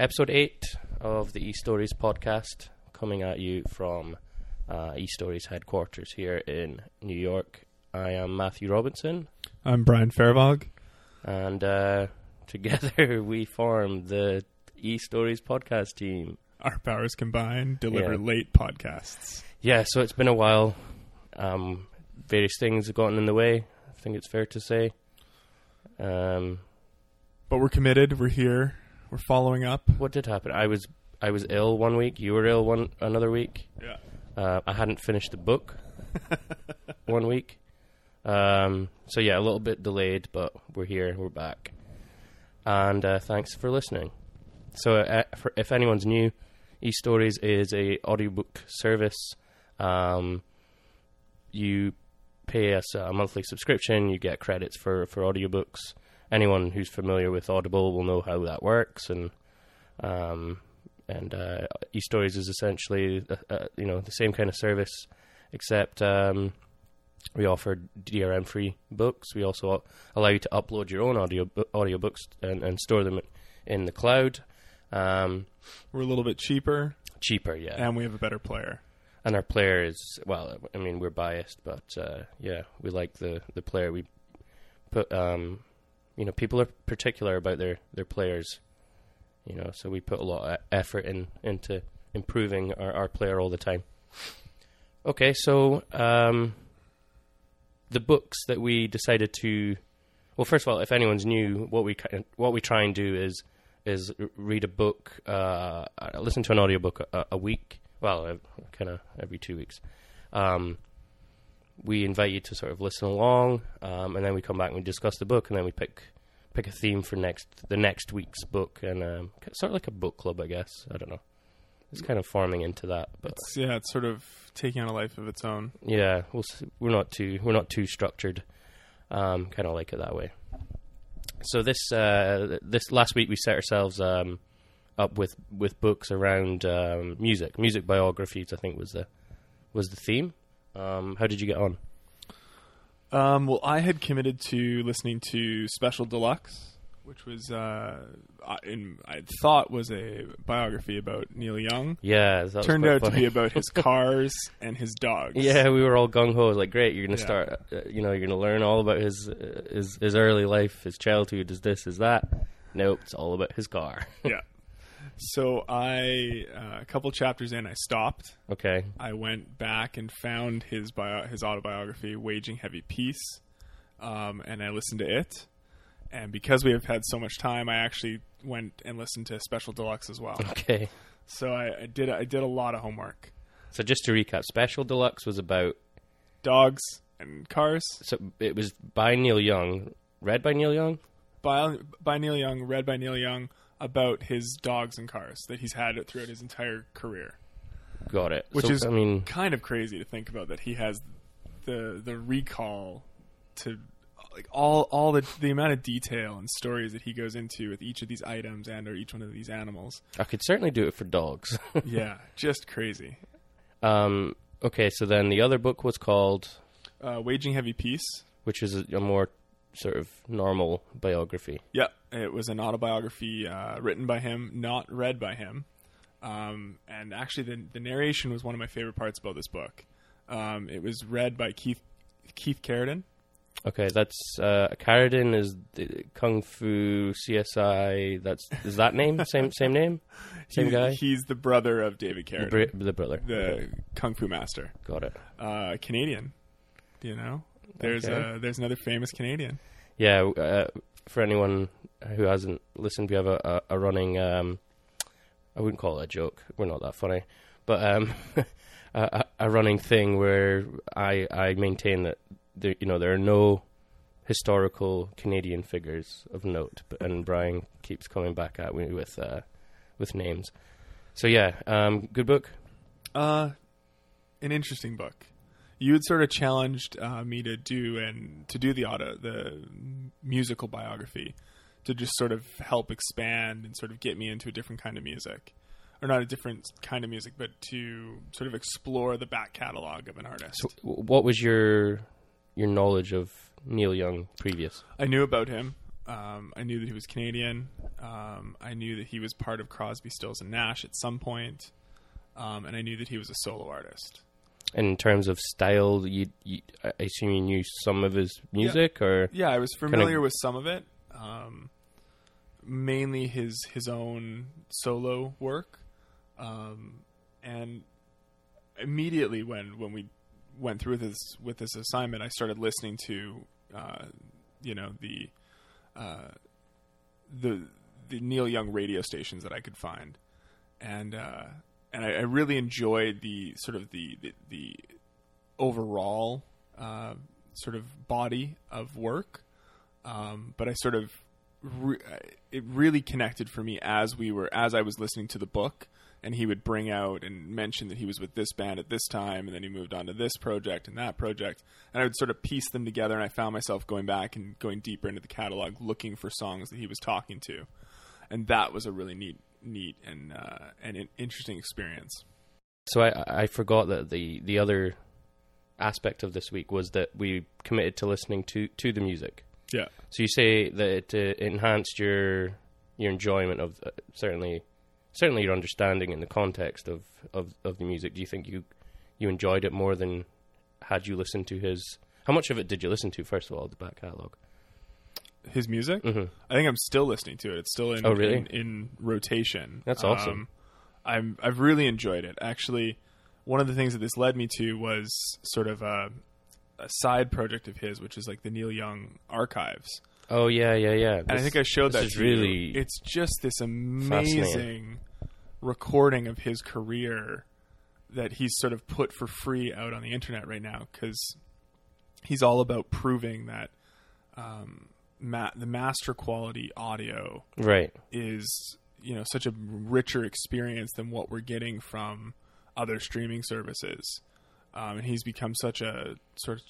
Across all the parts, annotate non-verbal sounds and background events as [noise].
episode eight of the E Stories podcast, coming at you from uh, E Stories headquarters here in New York. I am Matthew Robinson, I'm Brian Fairvog. and uh, [laughs] together we form the E Stories podcast team. Our powers combined deliver Yeah. late podcasts. Yeah, so it's been a while. Um, various things have gotten in the way. I think it's fair to say. Um, But we're committed. We're here. We're following up. what did happen? I was I was ill one week. You were ill one another week. Yeah. Uh, I hadn't finished the book [laughs] one week. Um, so yeah, a little bit delayed, but we're here. We're back, and uh, thanks for listening. So, uh, for, if anyone's new, eStories is a audiobook service. Um, you pay us a monthly subscription. You get credits for for audiobooks. Anyone who's familiar with Audible will know how that works, and um, and uh, eStories is essentially uh, uh, you know the same kind of service, except um, we offer DRM free books. We also allow you to upload your own audio audiobooks and, and store them in the cloud. Um, We're a little bit cheaper, cheaper, yeah. and we have a better player. and our player is well. I mean, we're biased, but uh, yeah, we like the the player. We put um, you know, people are particular about their their players. You know, so we put a lot of effort in into improving our, our player all the time. Okay, so um, the books that we decided to, well, first of all, if anyone's new, what we what we try and do is is read a book, uh, uh, listen to an audiobook a, a week. Well, kind of every two weeks. Um, we invite you to sort of listen along, um, and then we come back and we discuss the book, and then we pick pick a theme for next the next week's book, and um, sort of like a book club, I guess. I don't know. It's kind of forming into that, but It's, yeah, it's sort of taking on a life of its own. yeah, we'll s we're not too we're not too structured. Um, kind of like it that way. So this uh, this last week we set ourselves um, up with with books around um, music, music biographies. I think was the was the theme. Um, how did you get on? Um, well, I had committed to listening to Special Deluxe, which was, uh, I, in, I thought was a biography about Neil Young. Yeah, that Turned out to be about his [laughs] cars and his dogs. Yeah, we were all gung ho. Like, great, you're gonna Yeah. start. Uh, you know, you're gonna learn all about his uh, his his early life, his childhood, his this, his that. Nope, it's all about his car. [laughs] yeah. So I, uh, a couple chapters in, I stopped. okay, I went back and found his bio, his autobiography, "Waging Heavy Peace," um, and I listened to it. And because we have had so much time, I actually went and listened to Special Deluxe as well. okay. So I, I did I did a lot of homework. So just to recap, Special Deluxe was about. Dogs and cars So it was by Neil Young, read by Neil Young. by by Neil Young, read by Neil Young about his dogs and cars that he's had throughout his entire career. Got it. Which So, is I mean, kind of crazy to think about that he has the the recall to like all all the the amount of detail and stories that he goes into with each of these items and or each one of these animals. I could certainly do it for dogs. [laughs] yeah, just crazy. um, okay, so then the other book was called, Uh, Waging Heavy Peace. which is a, a more sort of normal biography. Yeah, it was an autobiography uh, written by him, not read by him. Um, and actually, the the narration was one of my favorite parts about this book. Um, it was read by Keith Keith Carradine. Okay, that's uh, Carradine is the Kung Fu CSI. That's is that name [laughs] same same name, same He's- guy. He's the brother of David The, Carradine, br- the brother. the kung fu master. Got it. Uh, Canadian. You know? There's Okay. uh, there's another famous Canadian. Yeah, uh, for anyone who hasn't listened, we have a, a, a running. Um, I wouldn't call it a joke. We're not that funny, but um, [laughs] a, a- running thing where I I maintain that there, you know there are no historical Canadian figures of note, but, and Brian keeps coming back at me with uh, with names. So yeah, um, good book. Uh, an interesting book. You had sort of challenged uh, me to do and to do the auto the musical biography to just sort of help expand and sort of get me into a different kind of music, or not a different kind of music, but to sort of explore the back catalog of an artist. So what was your your knowledge of Neil Young previous? I knew about him. Um, I knew that he was Canadian. Um, I knew that he was part of Crosby, Stills, and Nash at some point. Um, and I knew that he was a solo artist. In terms of style, you, you I assume you knew some of his music, or Yeah, I was familiar with some of it. Um, mainly his his own solo work, um, and immediately when when we went through this with this assignment, I started listening to uh, you know the uh, the the Neil Young radio stations that I could find, and uh, and I, I really enjoyed the sort of the the, the overall uh, sort of body of work. Um, but I sort of re- it really connected for me as we were as I was listening to the book, and he would bring out and mention that he was with this band at this time, and then he moved on to this project and that project, and I would sort of piece them together, and I found myself going back and going deeper into the catalog, looking for songs that he was talking to, and that was a really neat, neat and uh, and an interesting experience. So I I forgot that the the other aspect of this week was that we committed to listening to to the music. Yeah. So you say that it uh, enhanced your your enjoyment of uh, certainly certainly your understanding in the context of, of, of the music. Do you think you you enjoyed it more than had you listened to his? How much of it did you listen to first of all? The back catalog. His music, hmm I think I'm still listening to it. It's still in Oh, really? in, in rotation. That's awesome. Um, I'm I've really enjoyed it. Actually, one of the things that this led me to was sort of a, a side project of his, which is like the Neil Young archives. Oh yeah, yeah, yeah. And I think I showed this that to you. really It's just this amazing recording of his career that he's sort of put for free out on the internet right now because he's all about proving that um, ma- the master quality audio right. is you know such a richer experience than what we're getting from other streaming services. Um, and he's become such a sort of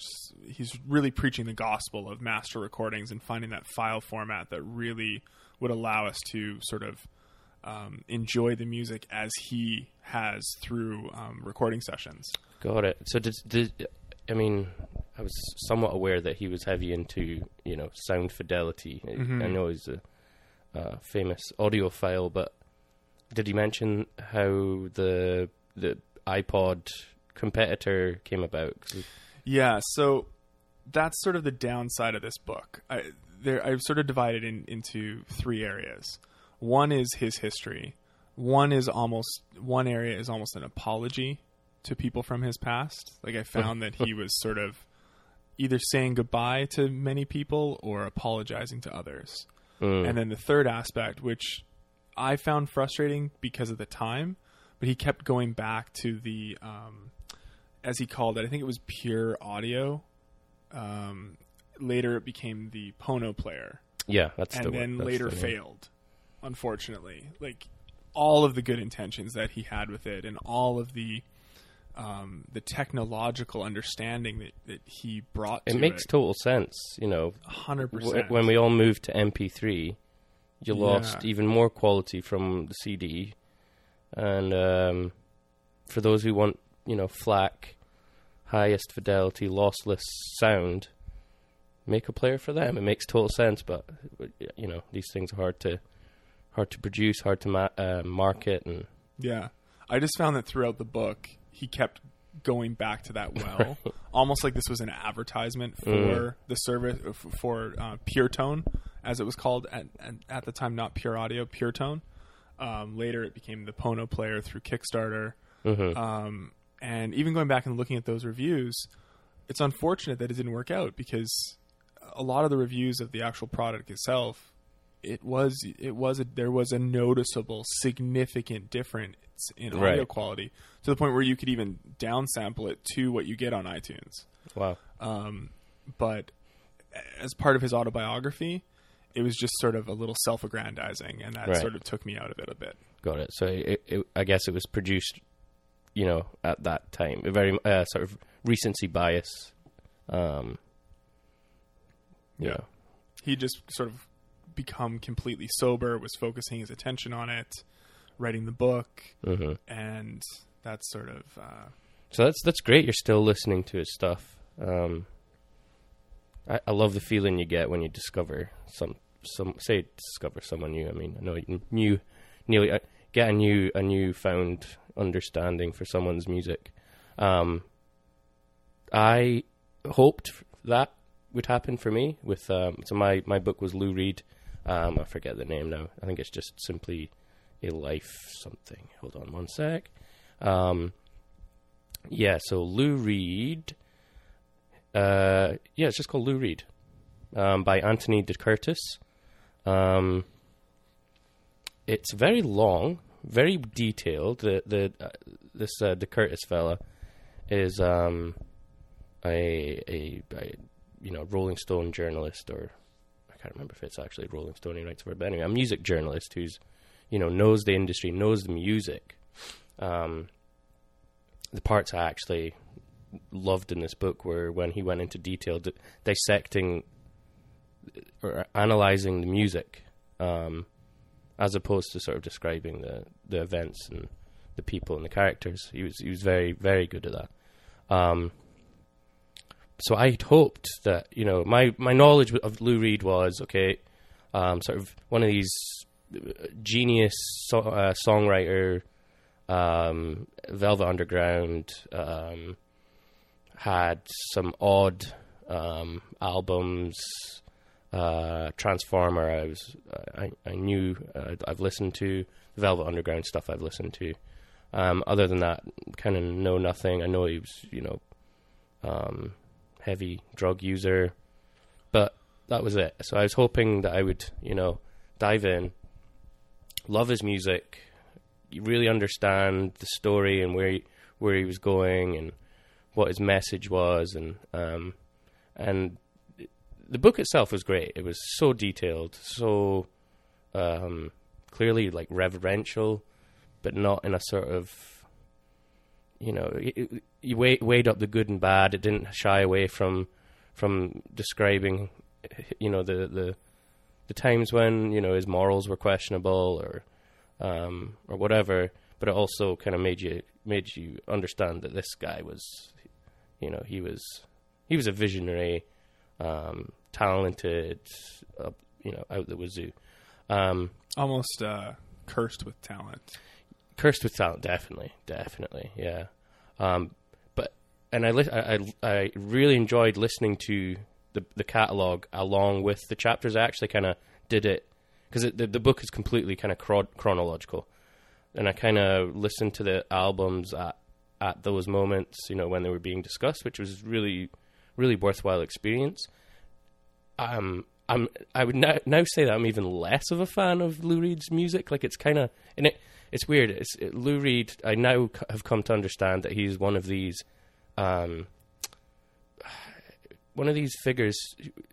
he's really preaching the gospel of master recordings and finding that file format that really would allow us to sort of um, enjoy the music as he has through um, recording sessions. Got it. So did, did I mean I was somewhat aware that he was heavy into you know sound fidelity. I- Mhm. I know he's a uh, famous audiophile, but did he mention how the the iPod competitor came about? Yeah, so that's sort of the downside of this book. I, there, I've sort of divided in, into three areas. One is his history. One is almost one area is almost an apology to people from his past. Like I [laughs] found that he was sort of either saying goodbye to many people or apologizing to others. Mm. And then the third aspect, which I found frustrating because of the time, but he kept going back to the, um, as he called it, I think it was pure audio. Um, later, it became the Pono player, yeah, that's and the then that's later the failed, unfortunately. Like all of the good intentions that he had with it, and all of the um, the technological understanding that, that he brought to It to makes it, total sense, you know. hundred percent. when we all moved to MP3, you Yeah. lost even more quality from the CD. And um, for those who want, you know, FLAC, highest fidelity, lossless sound, make a player for them. It makes total sense, but you know, these things are hard to hard to produce, hard to ma- uh, market, and Yeah. I just found that throughout the book, he kept going back to that well, [laughs] almost like this was an advertisement for Mm. the service for uh, Pure Tone, as it was called at, at, at the time, not Pure Audio, Pure Tone. Um, later, it became the Pono player through Kickstarter. Mhm. Um, and even going back and looking at those reviews, it's unfortunate that it didn't work out because a lot of the reviews of the actual product itself, it was it was a, there was a noticeable, significant difference in audio Right. quality to the point where you could even downsample it to what you get on iTunes. wow, Um, but as part of his autobiography, it was just sort of a little self-aggrandizing, and that Right. sort of took me out of it a bit. got it. So it, it, I guess it was produced, you know, at that time, a very uh, sort of recency bias. Um, Yeah. yeah. he just sort of become completely sober, was focusing his attention on it, writing the book, hmm and that's sort of uh, So that's that's great. You're still listening to his stuff. Um, I, I love the feeling you get when you discover some some say discover someone new. I mean, I know new, nearly uh, get a new a new found understanding for someone's music. Um, I hoped that would happen for me with um, so my my book was Lou Reed. Um, I forget the name now. I think it's just simply a life something. Hold on one sec. Um, yeah, so Lou Reed. Uh, yeah, it's just called Lou Reed um, by Anthony DeCurtis. Um, it's very long, very detailed. The the uh, this uh, DeCurtis fella is um, a, a a you know Rolling Stone journalist or can't remember if it's actually Rolling Stone he writes for, but anyway, a music journalist who's you know knows the industry, knows the music. Um, the parts I actually loved in this book were when he went into detail di- dissecting or analyzing the music, um, as opposed to sort of describing the the events and the people and the characters. He was he was very very good at that. Um, so I hoped that you know my my knowledge of Lou Reed was okay, um, sort of one of these uh, genius so, uh, songwriter, um, Velvet Underground um, had some odd um, albums. Uh, Transformer, I was I, I knew uh, I've listened to Velvet Underground stuff. I've listened to. Um, other than that, kind of know nothing. I know he was, you know, um, heavy drug user, but that was it. So I was hoping that I would, you know, dive in, love his music, really understand the story and where he, where he was going and what his message was, and um, and the book itself was great. It was so detailed, so um, clearly like reverential, but not in a sort of you know, you weighed, weighed up the good and bad. It didn't shy away from from describing, you know, the the the times when you know his morals were questionable or um, or whatever. But it also kind of made you made you understand that this guy was, you know, he was he was a visionary, um, talented, uh, you know, out the wazoo. Um, Almost uh, cursed with talent. Cursed with talent, definitely, definitely, yeah. Um, but and I, li- I I really enjoyed listening to the the catalog along with the chapters. I actually kind of did it because the the book is completely kind of chro- chronological, and I kind of listened to the albums at at those moments, you know, when they were being discussed, which was really really worthwhile experience. Um, I'm I would now, now say that I'm even less of a fan of Lou Reed's music. Like it's kind of and it it's weird. It's it, Lou Reed. I now c- have come to understand that he's one of these, um, one of these figures,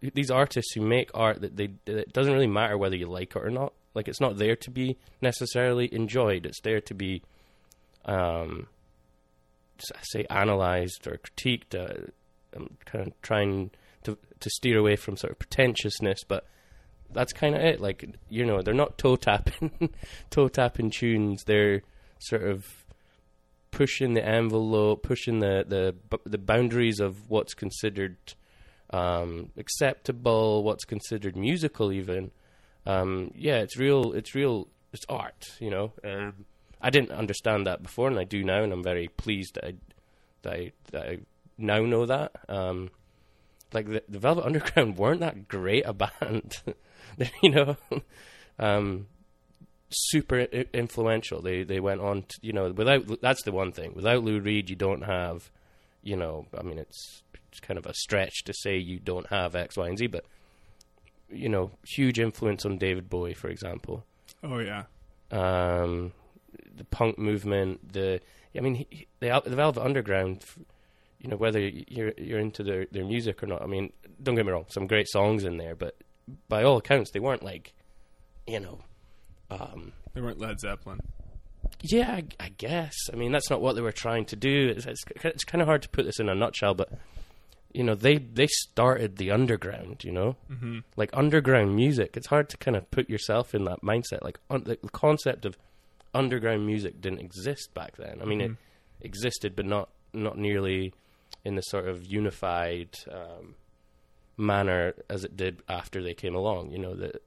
these artists who make art that they that it doesn't really matter whether you like it or not. Like it's not there to be necessarily enjoyed. It's there to be, um, say analyzed or critiqued. Uh, I'm kind of trying to to steer away from sort of pretentiousness, but that's kind of it. Like you know, they're not toe tapping, [laughs] toe tapping tunes. They're sort of pushing the envelope, pushing the the the boundaries of what's considered um, acceptable, what's considered musical, even. Um, yeah, it's real. It's real. It's art. You know. Um, I didn't understand that before, and I do now, and I'm very pleased that I that I, that I now know that. Um, like the, the Velvet Underground [laughs] weren't that great a band. [laughs] [laughs] you know, [laughs] um, super influential. They they went on, to, you know, without that's the one thing. Without Lou Reed, you don't have, you know, I mean, it's it's kind of a stretch to say you don't have X, Y, and Z, but you know, huge influence on David Bowie, for example. Oh yeah, Um, the punk movement, the I mean, he, the, the Velvet Underground. You know whether you're you're into their, their music or not. I mean, don't get me wrong, some great songs in there, but by all accounts, they weren't like, you know, um, they weren't Led Zeppelin. yeah, I, I guess. I mean, that's not what they were trying to do. It's, it's, it's kind of hard to put this in a nutshell, but you know, they they started the underground. You know, Mm-hmm. like underground music. It's hard to kind of put yourself in that mindset. Like un- the, the concept of underground music didn't exist back then. I mean, Mhm. it existed, but not not nearly in the sort of unified um, manner as it did after they came along. You know, the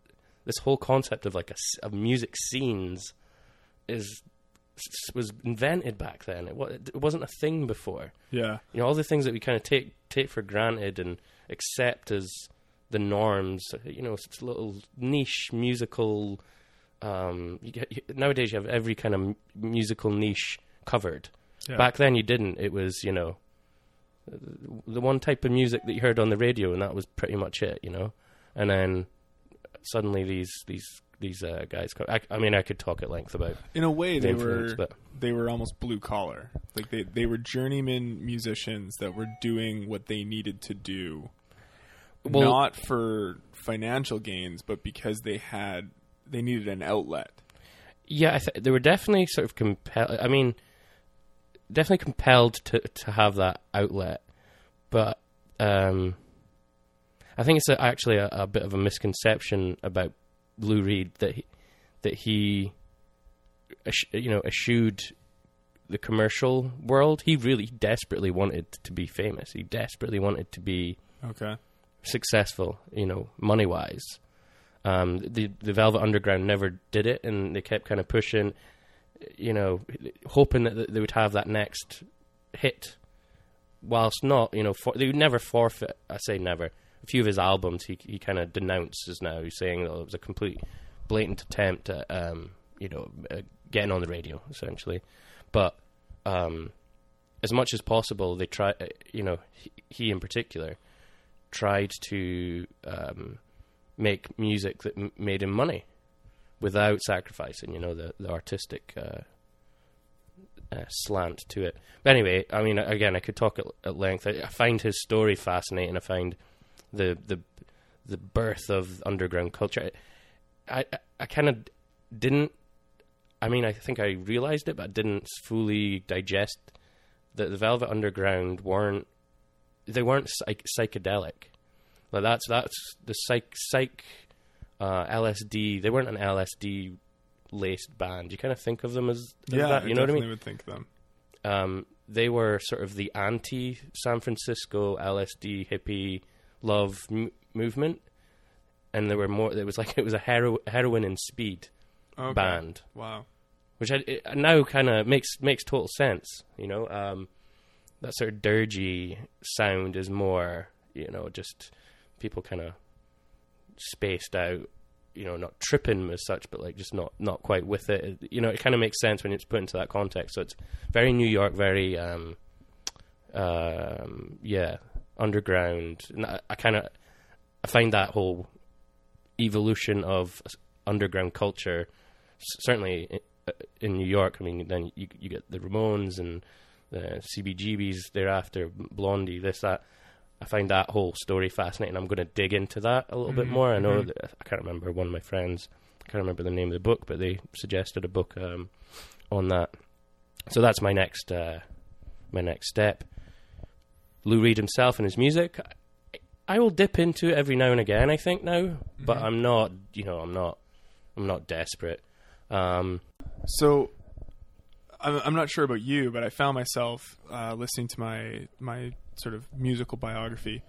this whole concept of like a of music scenes is was invented back then. It, it wasn't a thing before. Yeah. You know, all the things that we kind of take take for granted and accept as the norms. You know, it's little niche musical. Um, you get, you, nowadays, you have every kind of musical niche covered. yeah. Back then, you didn't. It was you know the one type of music that you heard on the radio, and that was pretty much it. You know, and then suddenly these these these uh, guys. Come, I, I mean, I could talk at length about In a way, the they were but they were almost blue collar. Like they they were journeyman musicians that were doing what they needed to do, Well- not for financial gains, but because they had they needed an outlet. Yeah, I th- they were definitely sort of compelled. I mean, definitely compelled to to have that outlet, but um, I think it's a, actually a, a bit of a misconception about Lou Reed that he, that he, you know, eschewed the commercial world. He really desperately wanted to be famous. He desperately wanted to be Okay. successful, you know, money wise. Um, the the Velvet Underground never did it, and they kept kind of pushing, you know, hoping that they would have that next hit. Whilst not, you know, for, they would never forfeit. I say never. A few of his albums, he he kind of denounces now, saying that it was a complete, blatant attempt at, um, you know, uh, getting on the radio essentially. But um, as much as possible, they try. uh, You know, he, he in particular tried to um, make music that m- made him money without sacrificing, you know, the the artistic uh, uh, slant to it. But anyway, I mean, again, I could talk at, at length. I, I find his story fascinating. I find the the the birth of underground culture. I I, I kind of didn't. I mean, I think I realized it, but I didn't fully digest that the Velvet Underground weren't they weren't psych- psychedelic. Like that's that's the psych psych uh, LSD. They weren't an LSD laced band. You kind of think of them as, as Yeah, that. You know what I mean? would think them. Um, they were sort of the anti San Francisco LSD hippie love m- movement, and there were more. It was like it was a hero- heroin and speed Okay. band Wow. which I, it now kind of makes makes total sense. You know, um, that sort of dirgy sound is more, you know, just people kind of spaced out. You know, not tripping as such, but like just not not quite with it. You know, it kind of makes sense when it's put into that context. So it's very New York, very um, um, yeah, underground. And I, I kind of I find that whole evolution of underground culture certainly i- in New York. I mean, then you you get the Ramones and the CBGBs thereafter, Blondie, this that. I find that whole story fascinating. I'm going to dig into that a little bit Mhm, more. I know mhm. that, I can't remember one of my friends. I can't remember the name of the book, but they suggested a book um, on that. So that's my next uh, my next step. Lou Reed himself and his music. I, I will dip into it every now and again. I think now, but Mhm. I'm not. You know, I'm not. I'm not desperate. Um, So, I'm, I'm not sure about you, but I found myself uh, listening to my my sort of musical biography,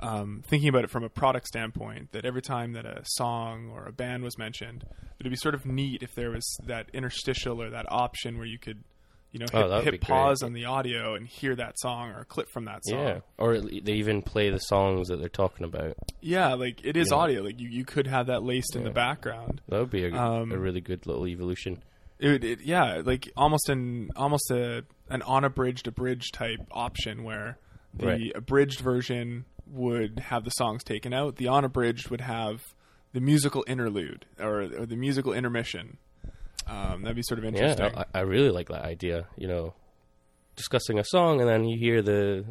um, thinking about it from a product standpoint. That every time that a song or a band was mentioned, it'd be sort of neat if there was that interstitial or that option where you could, you know, Oh, hit, would hit be great. pause on the audio and hear that song or a clip from that song. yeah, or they even play the songs that they're talking about. Yeah, like it is Yeah. audio. Like you, you could have that laced in the background. That would be a, Um, a really good little evolution. It, it yeah, like almost an almost a an unabridged abridged type option where the Right. abridged version would have the songs taken out. The unabridged would have the musical interlude or, or the musical intermission. Um, that'd be sort of interesting. Yeah, I, I really like that idea. You know, discussing a song and then you hear the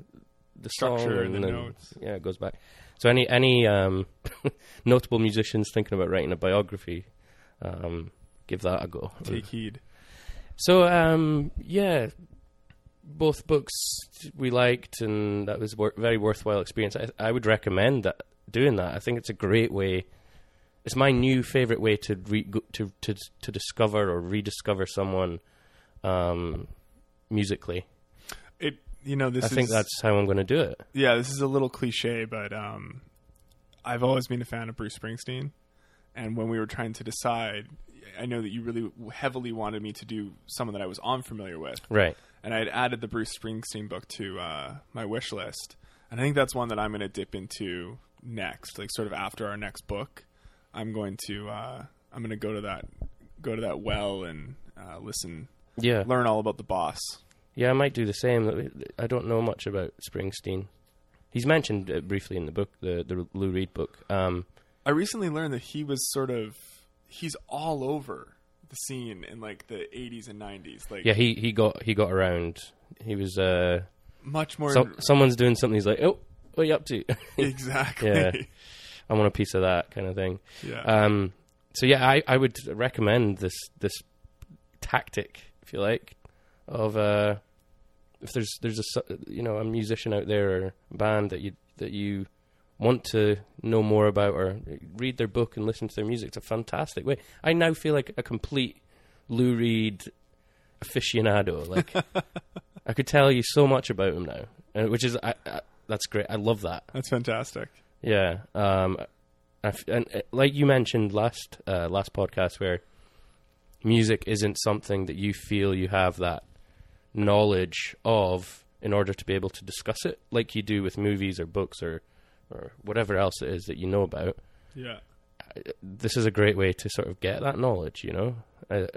the Structure and and the then notes. yeah, it goes back. So any any um, [laughs] notable musicians thinking about writing a biography, um, give that a go. Take heed. So um, yeah, both books we liked, and that was wor- very worthwhile experience. I, I would recommend that doing that. I think it's a great way. It's my new favorite way to re- go, to to to discover or rediscover someone um, musically. It you know this I is think that's how I'm going to do it. yeah this is a little cliche, but um, I've always been a fan of Bruce Springsteen, And when we were trying to decide, I know that you really heavily wanted me to do someone that I was unfamiliar with, Right. and I had added the Bruce Springsteen book to uh, my wish list. And I think that's one that I'm going to dip into next, like sort of after our next book. I'm going to uh, I'm going to go to that go to that well and uh, listen, Yeah. learn all about the boss. Yeah, I might do the same. I don't know much about Springsteen. He's mentioned uh, briefly in the book, the the Lou Reed book. Um, I recently learned that he was sort of he's all over the scene in like the 80s and 90s. Like yeah, he, he got he got around. He was uh, much more so, someone's doing something. He's like, oh, what are you up to? [laughs] exactly. Yeah. I want a piece of that kind of thing. Yeah. Um, so yeah, I, I would recommend this this tactic, if you like, of uh, if there's there's a you know a musician out there or a band that you that you want to know more about or read their book and listen to their music. It's a fantastic way. I now feel like a complete Lou Reed aficionado. Like [laughs] I could tell you so much about him now, uh, which is I, I, that's great. I love that. That's fantastic. Yeah, um, I and uh, like you mentioned last uh, last podcast, where music isn't something that you feel you have that knowledge of in order to be able to discuss it, like you do with movies or books or or whatever else it is that you know about. Yeah. This is a great way to sort of get that knowledge. You know, I,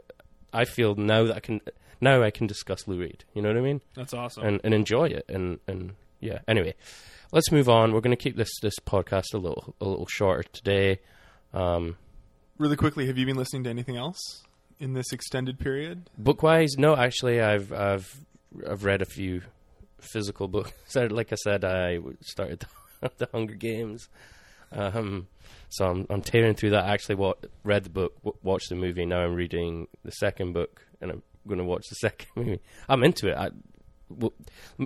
I feel now that I can now I can discuss Lou Reed. You know what I mean? That's awesome. and, and enjoy it and and yeah anyway let's move on we're going to keep this this podcast a little a little shorter today um really quickly, have you been listening to anything else in this extended period? book wise no actually i've i've i've read a few physical books [laughs] like i said i started [laughs] the hunger games. Um so i'm i'm tearing through that. Actually what read the book w- watched the movie. Now i'm reading the second book and i'm going to watch the [laughs] second movie. I'm into it. I, well,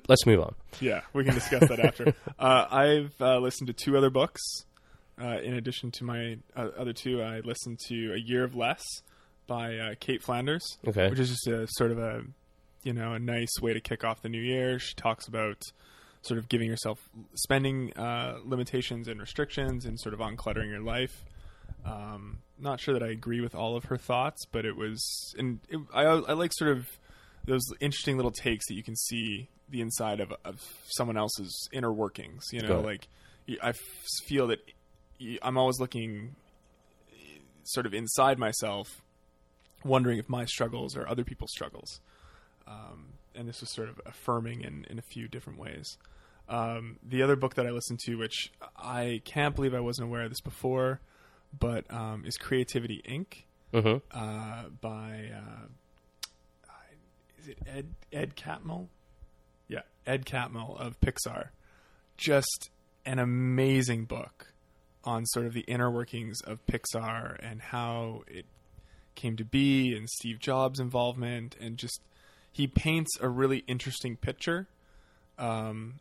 let's move on. Yeah, we can discuss that after. [laughs] Uh, I've uh, listened to two other books. Uh, in addition to my uh, other two, I listened to A Year of Less by uh, Cait Flanders, okay. which is just a sort of a, you know, a nice way to kick off the new year. She talks about sort of giving yourself spending uh, limitations and restrictions and sort of uncluttering your life. Um, not sure that I agree with all of her thoughts, but it was, and it, I, I like sort of those interesting little takes that you can see the inside of, of someone else's inner workings. You know, like I feel that I'm always looking sort of inside myself, wondering if my struggles are other people's struggles. Um, and this was sort of affirming in, in a few different ways. Um, the other book that I listened to, which I can't believe I wasn't aware of this before, but um, is Creativity Inc. hmm Uh, by uh, is it Ed Ed Catmull? Yeah, Ed Catmull of Pixar. Just an amazing book on sort of the inner workings of Pixar and how it came to be and Steve Jobs' involvement and just he paints a really interesting picture um,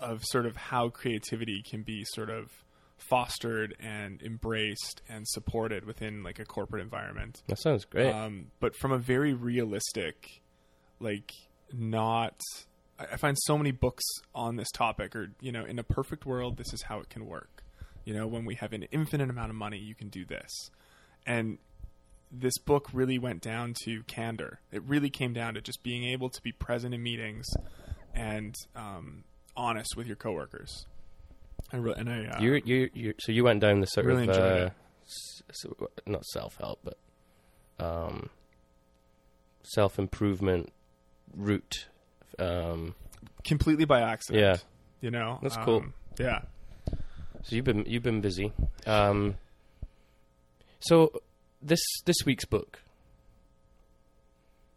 of sort of how creativity can be sort of fostered and embraced and supported within like a corporate environment that sounds great um, but from a very realistic, like not. I I find so many books on this topic, or you know, in a perfect world, this is how it can work. You know, when we have an infinite amount of money, you can do this, and this book really went down to candor. It really came down to just being able to be present in meetings and um, honest with your coworkers. I re- and I uh, you you you so you went down the sort Really of uh, s- s- not self help but um self improvement route um completely by accident. Yeah. you know, That's cool. Um, Yeah, so you've been you've been busy um so this this week's book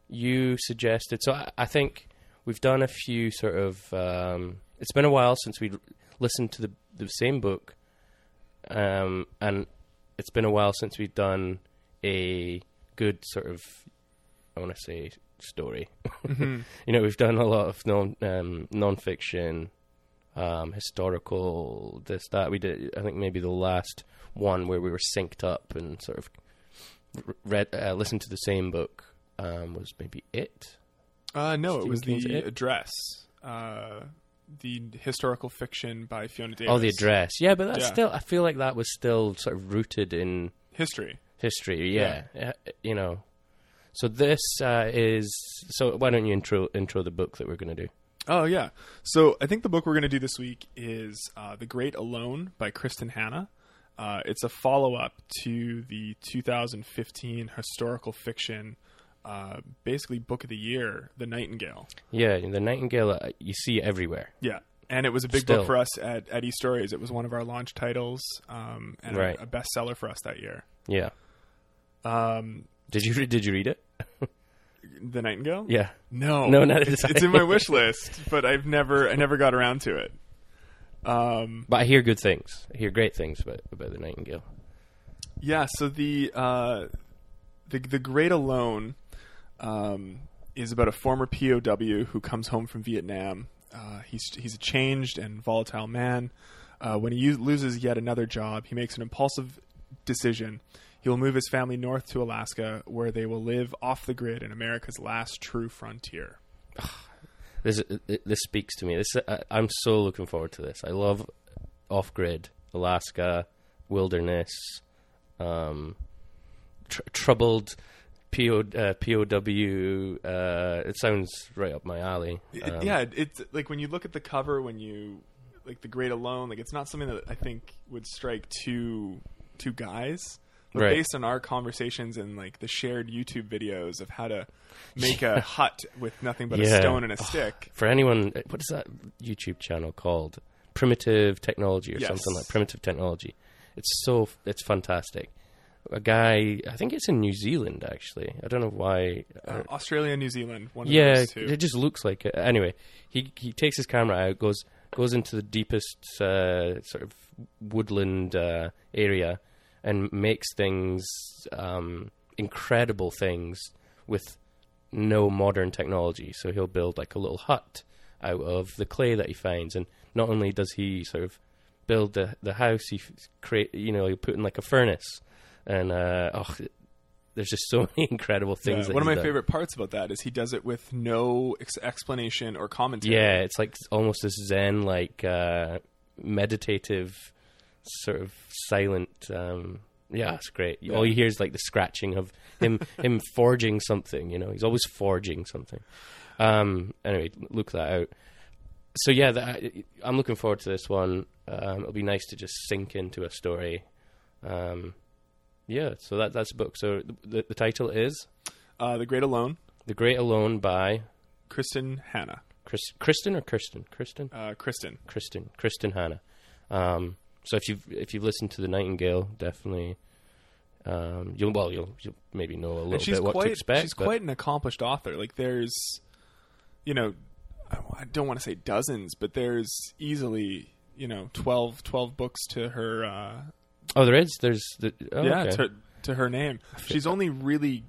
you suggested so I, I think we've done a few sort of um it's been a while since we listened to the the same book um and it's been a while since we've done a good sort of I want to say story. Mm-hmm. [laughs] you know, we've done a lot of non um, non-fiction, um, historical, this that. We did, I think, maybe the last one where we were synced up and sort of read, uh, listened to the same book um, was maybe it. Uh, no, it was King's the It? address. Uh, the historical fiction by Fiona Davis. Oh, the address. Yeah, but that's Yeah. still. I feel like that was still sort of rooted in history. history. Yeah, Uh, you know. So this uh, is. So why don't you intro intro the book that we're going to do? Oh yeah. So I think the book we're going to do this week is uh, "The Great Alone" by Kristin Hannah. Uh, it's a follow up to the 2015 historical fiction, uh, basically book of the year, "The Nightingale." Yeah, the Nightingale. Uh, you see everywhere. Yeah. And it was a big Still. book for us at, at Stories. It was one of our launch titles um, and Right. a, a bestseller for us that year. Yeah. Um, Did you [laughs] did you read it? the Nightingale? Yeah. No, No, neither it's, it's in my wish list, but I've never I never got around to it. Um, But I hear good things. I hear great things about about the Nightingale. yeah, so the uh, the the Great Alone um, is about a former POW who comes home from Vietnam. Uh, he's he's a changed and volatile man. Uh, when he u- loses yet another job, he makes an impulsive decision. He will move his family north to Alaska, where they will live off the grid in America's last true frontier. [sighs] This this speaks to me. This I, I'm so looking forward to this. I love off grid Alaska wilderness, um, tr- troubled PO, uh, POW. Uh, it sounds right up my alley. It- Um, yeah, it's like when you look at the cover, when you like the Great Alone, like it's not something that I think would strike two two guys. But Right. based on our conversations and like the shared YouTube videos of how to make a [laughs] hut with nothing but a stone and a stick. For anyone, what is that YouTube channel called? Primitive Technology or Yes. something like Primitive Technology. It's so it's fantastic. A guy, I think it's in New Zealand actually. I don't know why. Uh, Australia, New Zealand, one of yeah, it just looks like it. Anyway, he he takes his camera out, goes goes into the deepest uh, sort of woodland uh, area, and makes things um, incredible things with no modern technology. So he'll build like a little hut out of the clay that he finds, and not only does he sort of build the the house, he create you know he'll put in like a furnace, and uh, oh. There's just so [laughs] many incredible things. Yeah, that one of my done. favorite parts about that is he does it with no ex- explanation or commentary. Yeah, it's like almost this Zen, like uh, meditative, sort of silent. Um, yeah, it's great. Yeah. All you hear is like the scratching of him, [laughs] him forging something. You know, he's always forging something. Um, anyway, look that out. So yeah, that, I'm looking forward to this one. Um, it'll be nice to just sink into a story. Um, yeah, so that that's a book. So the, the title is Uh, the Great Alone, "The Great Alone" by Kristin Hannah. Chris, Kristen or Kirsten. Kristen. Uh, Kristen. Kristen Kristin Hannah. Um, so if you've if you've listened to the Nightingale, definitely um, you'll well you'll, you'll maybe know a little bit what quite to expect. she's but- quite an accomplished author. Like there's, you know, I I don't want to say dozens, but there's easily you know 12, 12 books to her. Uh, oh, there is. There's the oh, yeah, okay. to to her name. [laughs] She's only really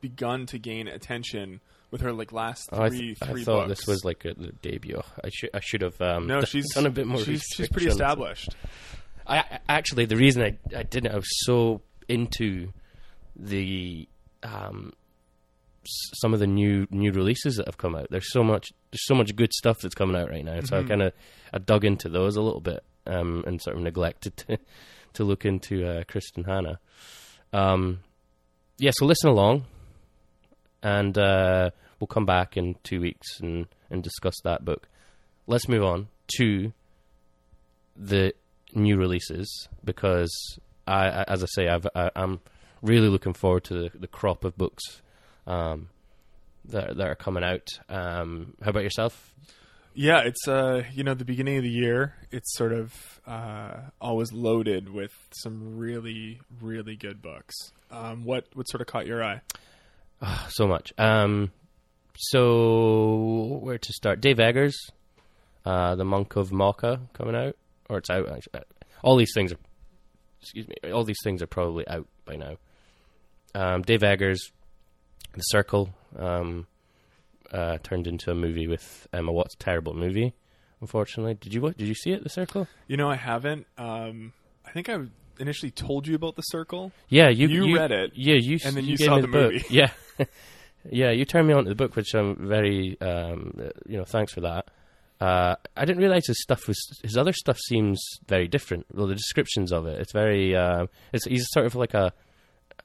begun to gain attention with her like last Oh, I, three I three thought books. this was like a, the debut. I should I should have um, no, [laughs] she's done a bit more. She's, she's pretty established. I, I actually the reason I I didn't I was so into the um some of the new new releases that have come out. There's so much there's so much good stuff that's coming out right now. So I Mhm. kind of I dug into those a little bit um and sort of neglected to to look into uh, Kristin Hannah. Um yeah, so listen along and uh we'll come back in 2 weeks and and discuss that book. Let's move on to the new releases because I, as I say, I've, I, I'm really looking forward to the, the crop of books um, that that are coming out. Um, how about yourself? Yeah, it's uh, you know, the beginning of the year. It's sort of uh, always loaded with some really, really good books. Um, what what sort of caught your eye? So much. Um, so where to start? Dave Eggers, uh, the Monk of Mocha, coming out, or it's out. actually. All these things are, excuse me, all these things are probably out by now. Um, Dave Eggers, The Circle, um, uh, turned into a movie with Emma Watts. Terrible movie, unfortunately. Did you did you see it? The Circle? You know, I haven't. Um, I think I initially told you about the Circle. Yeah, you You read it, Yeah, you and then you gave saw the book. movie. [laughs] Yeah, yeah, you turned me on to the book, which I'm very, um, you know, thanks for that. Uh, I didn't realize his stuff was his other stuff seems very different. Well, the descriptions of it, it's very. Uh, it's he's sort of like a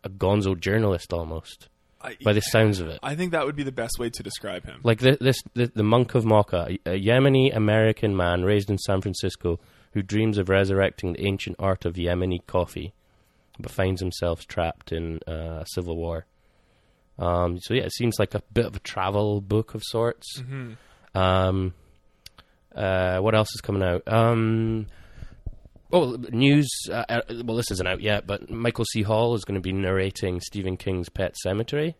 a gonzo journalist almost I, by the sounds of it. I think that would be the best way to describe him. Like the, this, the, the monk of Mocha, a Yemeni American man raised in San Francisco who dreams of resurrecting the ancient art of Yemeni coffee, but finds himself trapped in uh, a civil war. Um, so yeah, it seems like a bit of a travel book of sorts. hmm Um, uh, what else is coming out? Um, oh, news. Uh, uh, well, this isn't out yet, but Michael C. Hall is going to be narrating Stephen King's Pet Sematary.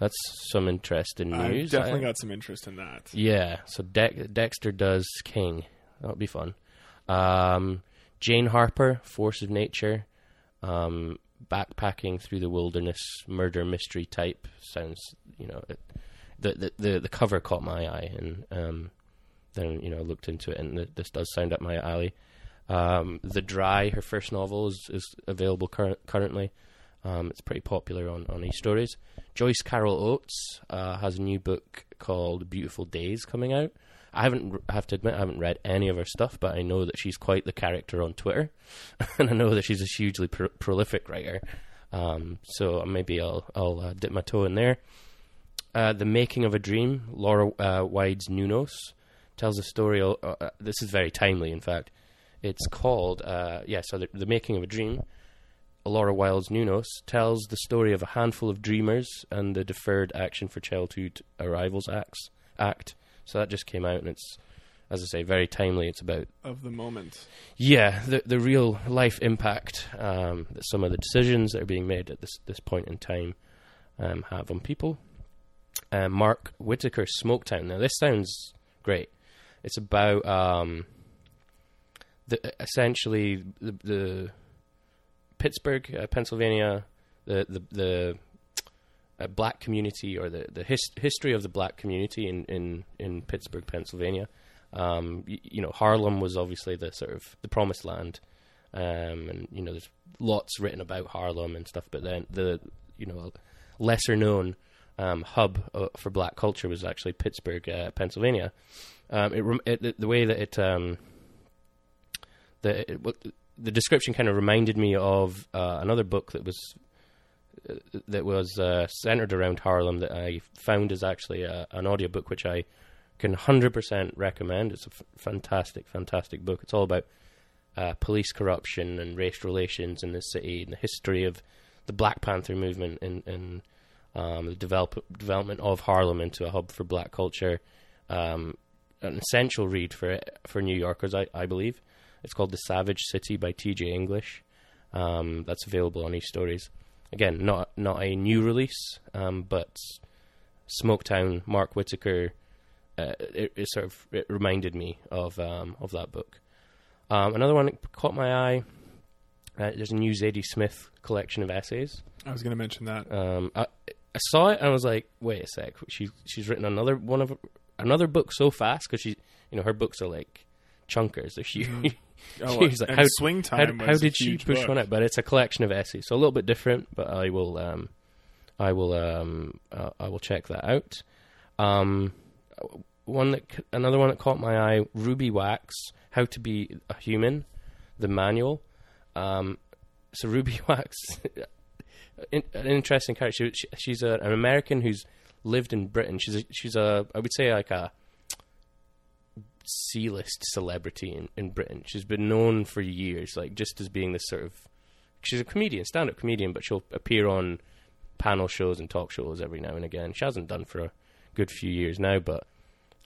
That's some interesting I've news. definitely I- got some interest in that. yeah, so De- Dexter does King. That'll be fun. Um, Jane Harper, Force of Nature. Um, backpacking through the wilderness, murder mystery type. Sounds, you know, it, the, the the the cover caught my eye, and um, then you know looked into it, and th- this does sound up my alley. Um, the Dry, her first novel, is, is available cur- currently. Um, it's pretty popular on on eStories. Joyce Carol Oates uh, has a new book called Beautiful Days coming out. I haven't, I have to admit, I haven't read any of her stuff, but I know that she's quite the character on Twitter, [laughs] and I know that she's a hugely pro- prolific writer. Um, so maybe I'll I'll uh, dip my toe in there. Uh, the Making of a Dream, Laura uh, Wides-Muñoz, tells a story. Uh, uh, this is very timely, in fact. It's called, uh, yeah, so the, the Making of a Dream. Laura Wides-Muñoz tells the story of a handful of dreamers and the Deferred Action for Childhood Arrivals Acts, Act. So that just came out, and it's, as I say, very timely. It's about Of the moment. yeah, the the real life impact um, that some of the decisions that are being made at this this point in time um, have on people. Um, Mark Whitaker, Smoketown. Now this sounds great. It's about um, the essentially the, the Pittsburgh, uh, Pennsylvania, the the the uh, black community or the the his, history of the black community in in in Pittsburgh, Pennsylvania. Um, you, you know, Harlem was obviously the sort of the promised land, um, and you know, there's lots written about Harlem and stuff. But then the you know lesser known um, hub uh, for black culture was actually Pittsburgh, uh, Pennsylvania. Um, it, it the, way that it um, the the description kind of reminded me of uh, another book that was uh, that was uh, centered around Harlem that I found is actually a, an audiobook which I can 100% recommend. It's a f- fantastic, fantastic book. It's all about uh, police corruption and race relations in the city and the history of the Black Panther movement and, and um, the develop, development of Harlem into a hub for black culture. Um, an essential read for for New Yorkers, I, I believe. It's called The Savage City by T.J. English. Um, that's available on eStories. Again, not not a new release, um, but Smoketown, Mark Whitaker. Uh, it, it sort of it reminded me of um, of that book. Um, another one that caught my eye. Uh, there's a new Zadie Smith collection of essays. I was going to mention that. Um, I, I saw it and I was like, wait a sec. She she's written another one of another book so fast because she you know her books are like chunkers. They're huge. [laughs] Oh, [laughs] She's like, and how- Swing how, Time how was a did she push book. one out? But it's a collection of essays, so a little bit different. But I will, um, I will, um, uh, I will check that out. Um, one that, another one that caught my eye: Ruby Wax, How to Be a Human, the manual. Um, so [laughs] Ruby Wax, an interesting character. She, she, she's a, an American who's lived in Britain. She's a, she's a, I would say like a C-list celebrity in, in Britain. She's been known for years, like just as being this sort of. She's a comedian, stand-up comedian, but she'll appear on panel shows and talk shows every now and again. She hasn't done for a good few years now, but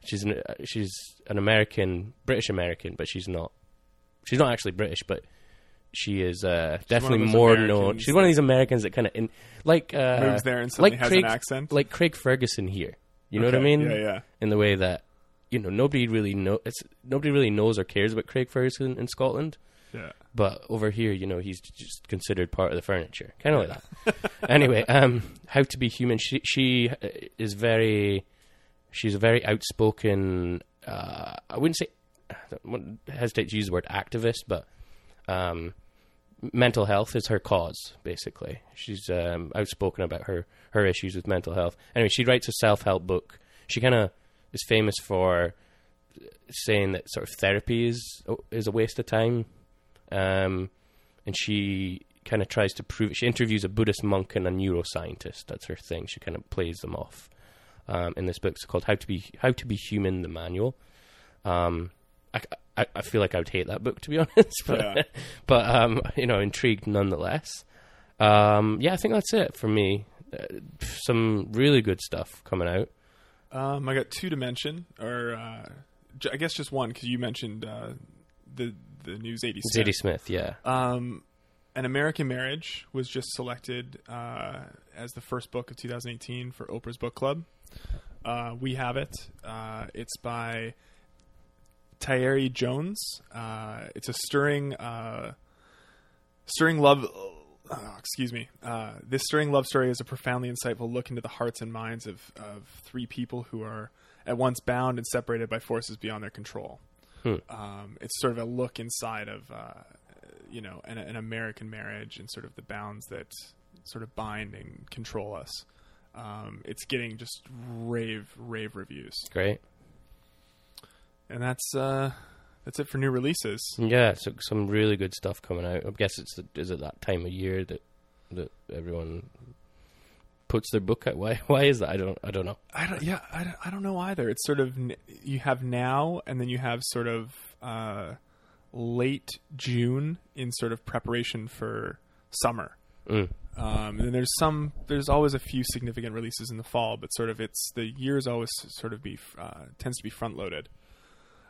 she's an, uh, she's an American, British American, but she's not. She's not actually British, but she is uh, definitely more known. She's one of these Americans that kind of in like uh, Moves there and suddenly like has Craig, an accent. like Craig Ferguson here. You know what I mean? Yeah, yeah. in the way that you know nobody really know it's nobody really knows or cares about Craig Ferguson in Scotland, Yeah. but over here, you know, he's just considered part of the furniture, kind of like that. [laughs] anyway, um, how to be human? She she uh, is very, she's a very outspoken. Uh, I wouldn't say, I hesitate to use the word activist, but um, mental health is her cause. Basically, she's um, outspoken about her her issues with mental health. Anyway, she writes a self help book. She kind of is famous for saying that sort of therapy is is a waste of time, um, and she kind of tries to prove. She interviews a Buddhist monk and a neuroscientist. That's her thing. She kind of plays them off. Um, in this book, it's called "How to Be How to Be Human: The Manual." Um, I, I, I feel like I would hate that book to be [laughs] honest, but Yeah. [laughs] but um, you know, intrigued nonetheless. Um, yeah, I think that's it for me. Uh, some really good stuff coming out. Um, I got two to mention, or uh, j- I guess just one because you mentioned uh, the the news eighty. Zadie Smith, yeah. Um, An American Marriage was just selected uh, as the first book of 2018 for Oprah's Book Club. Uh, we have it. Uh, it's by Tayari Jones. Uh, it's a stirring, uh, stirring love. Uh, excuse me. Uh, this stirring love story is a profoundly insightful look into the hearts and minds of, of three people who are at once bound and separated by forces beyond their control. Hmm. Um, it's sort of a look inside of, uh, you know, an, an American marriage and sort of the bounds that sort of bind and control us. Um, it's getting just rave, rave reviews, Great. and that's uh, that's it for new releases. Yeah, so some really good stuff coming out. I guess it's the, is it that time of year that that everyone puts their book out. Why? [laughs] Why is that? I don't. I don't know. I don't, yeah, I don't, I don't know either. It's sort of you have now, and then you have sort of uh, late June in sort of preparation for summer. Mm. Um, and then there's some, there's always a few significant releases in the fall, but sort of it's the years always sort of be uh, tends to be front loaded.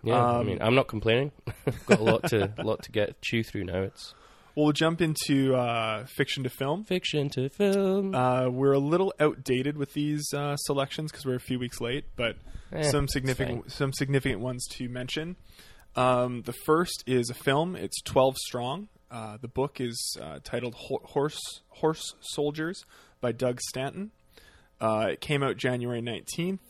Yeah, I Um, mean, I'm not complaining. [laughs] I've got a lot to [laughs] lot to get chew through now. It's Well, we'll jump into uh, fiction to film. fiction to film. Uh, we're a little outdated with these uh, selections because we're a few weeks late, but Eh, some significant some significant ones to mention. Um, the first is a film. It's Twelve Strong. Uh, the book is uh, titled Ho- Horse Horse Soldiers by Doug Stanton. Uh, it came out January nineteenth.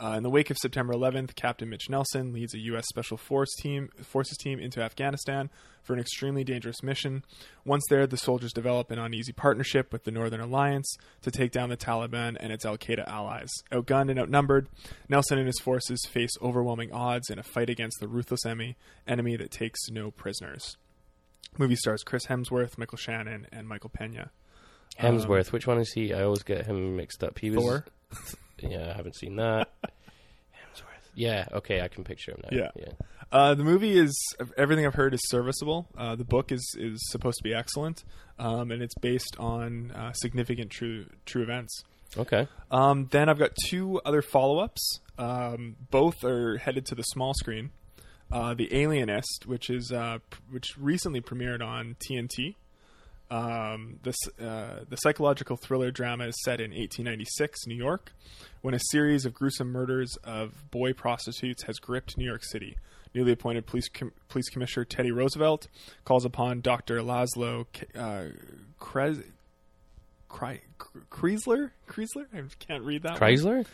Uh, in the wake of September 11th, Captain Mitch Nelson leads a U.S. Special Force team, Forces team into Afghanistan for an extremely dangerous mission. Once there, the soldiers develop an uneasy partnership with the Northern Alliance to take down the Taliban and its Al Qaeda allies. Outgunned and outnumbered, Nelson and his forces face overwhelming odds in a fight against the ruthless enemy, enemy that takes no prisoners. Movie stars Chris Hemsworth, Michael Shannon, and Michael Pena. Hemsworth. Which one is he? I always get him mixed up. He was. Thor. [laughs] Yeah, I haven't seen that. [laughs] Hemsworth. Yeah. Okay, I can picture him now. Yeah. Yeah. Uh, the movie is everything I've heard is serviceable. Uh, the book is is supposed to be excellent, um, and it's based on uh, significant true true events. Okay. Um, then I've got two other follow ups. Um, both are headed to the small screen. Uh, the Alienist, which is uh, which recently premiered on TNT. Um, this uh, the psychological thriller drama is set in 1896 New York, when a series of gruesome murders of boy prostitutes has gripped New York City. Newly appointed police com- police commissioner Teddy Roosevelt calls upon Dr. Laszlo uh, Krez- Kreizler. Kreizler. I can't read that. one.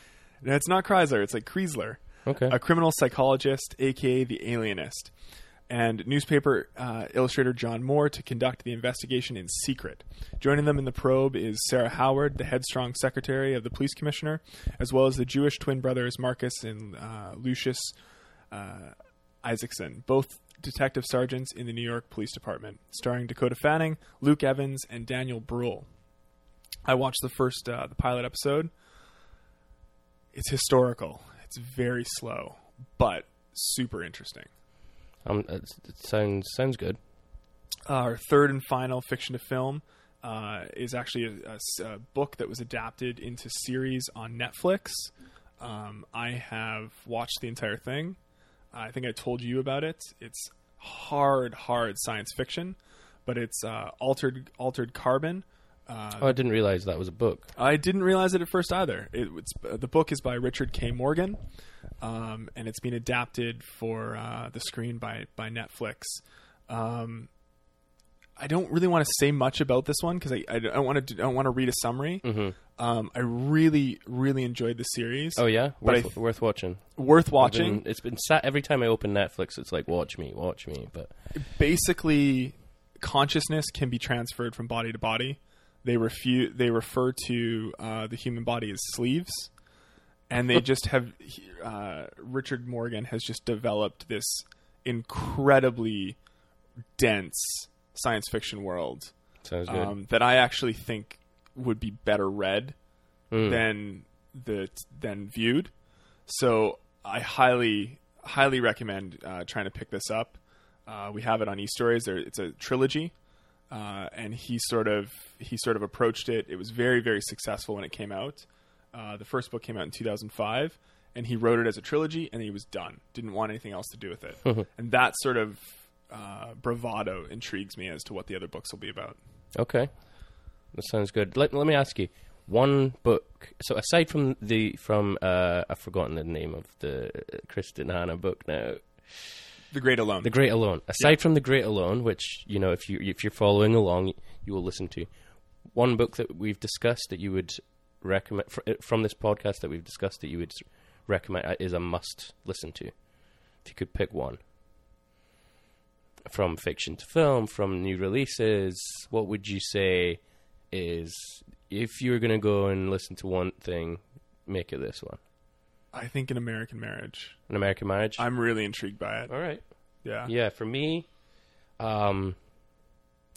No, it's not Chrysler. It's like Kreizler, Okay. a criminal psychologist, aka the alienist, and newspaper uh, illustrator John Moore to conduct the investigation in secret. Joining them in the probe is Sarah Howard, the headstrong secretary of the police commissioner, as well as the Jewish twin brothers Marcus and uh, Lucius uh, Isaacson, both detective sergeants in the New York Police Department, starring Dakota Fanning, Luke Evans, and Daniel Bruhl. I watched the first uh, the pilot episode. It's historical. It's very slow, but super interesting. Um, it, sounds sounds good. Our third and final fiction to film uh, is actually a book that was adapted into series on Netflix. Um, I have watched the entire thing. I think I told you about it. It's hard, hard science fiction, but it's uh, altered altered carbon. Uh, Oh, I didn't realize that was a book. I didn't realize it at first either. It, it's, uh, the book is by Richard K. Morgan, um, and it's been adapted for uh, the screen by by Netflix. Um, I don't really want to say much about this one because I, I don't want to don't want to read a summary. Um, I really really enjoyed the series. Oh yeah, But I worth, worth watching. Worth watching. been- it's been sat every time I open Netflix. It's like watch me, watch me. But basically consciousness can be transferred from body to body. They refute. They refer to uh, the human body as sleeves, and they [laughs] just have uh, Richard Morgan has just developed this incredibly dense science fiction world um, that I actually think would be better read Mm. than the than viewed. So I highly highly recommend uh, trying to pick this up. Uh, we have it on eStories. There, it's a trilogy, uh, and he sort of he sort of approached it. It was very very successful when it came out. Uh, the first book came out in 2005, and he wrote it as a trilogy, and he was done. Didn't want anything else to do with it. [laughs] and that sort of uh, bravado intrigues me as to what the other books will be about. Okay, that sounds good. Let Let me ask you one book. So aside from the from uh, I've forgotten the name of the Kristin Hannah book now. The Great Alone. The Great Alone. Aside from The Great Alone, which you know, if you if you're following along, you will listen to. One book that we've discussed that you would recommend uh, from this podcast that we've discussed that you would recommend uh, is a must listen to. If you could pick one from fiction to film, from new releases, what would you say is if you were going to go and listen to one thing, make it this one? I think an American Marriage. An American Marriage. I'm really intrigued by it. All right. Yeah. Yeah, for me, um,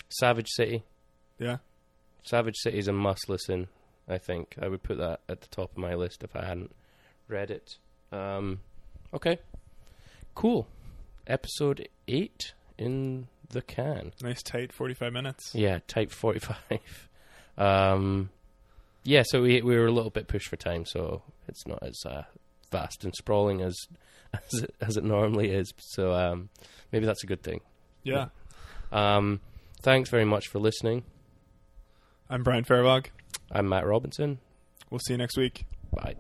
Savage City. Yeah. Savage City is a must listen. I think I would put that at the top of my list if I hadn't read it. Um, okay, cool. Episode eight in the can. Nice tight 45 minutes. Yeah, tight forty five. [laughs] um, yeah, so we we were a little bit pushed for time, so it's not as uh, vast and sprawling as [laughs] as it, as it normally is. So um, maybe that's a good thing. Yeah. Um, thanks very much for listening. I'm Brian Fairvog. I'm Matt Robinson. We'll see you next week. Bye.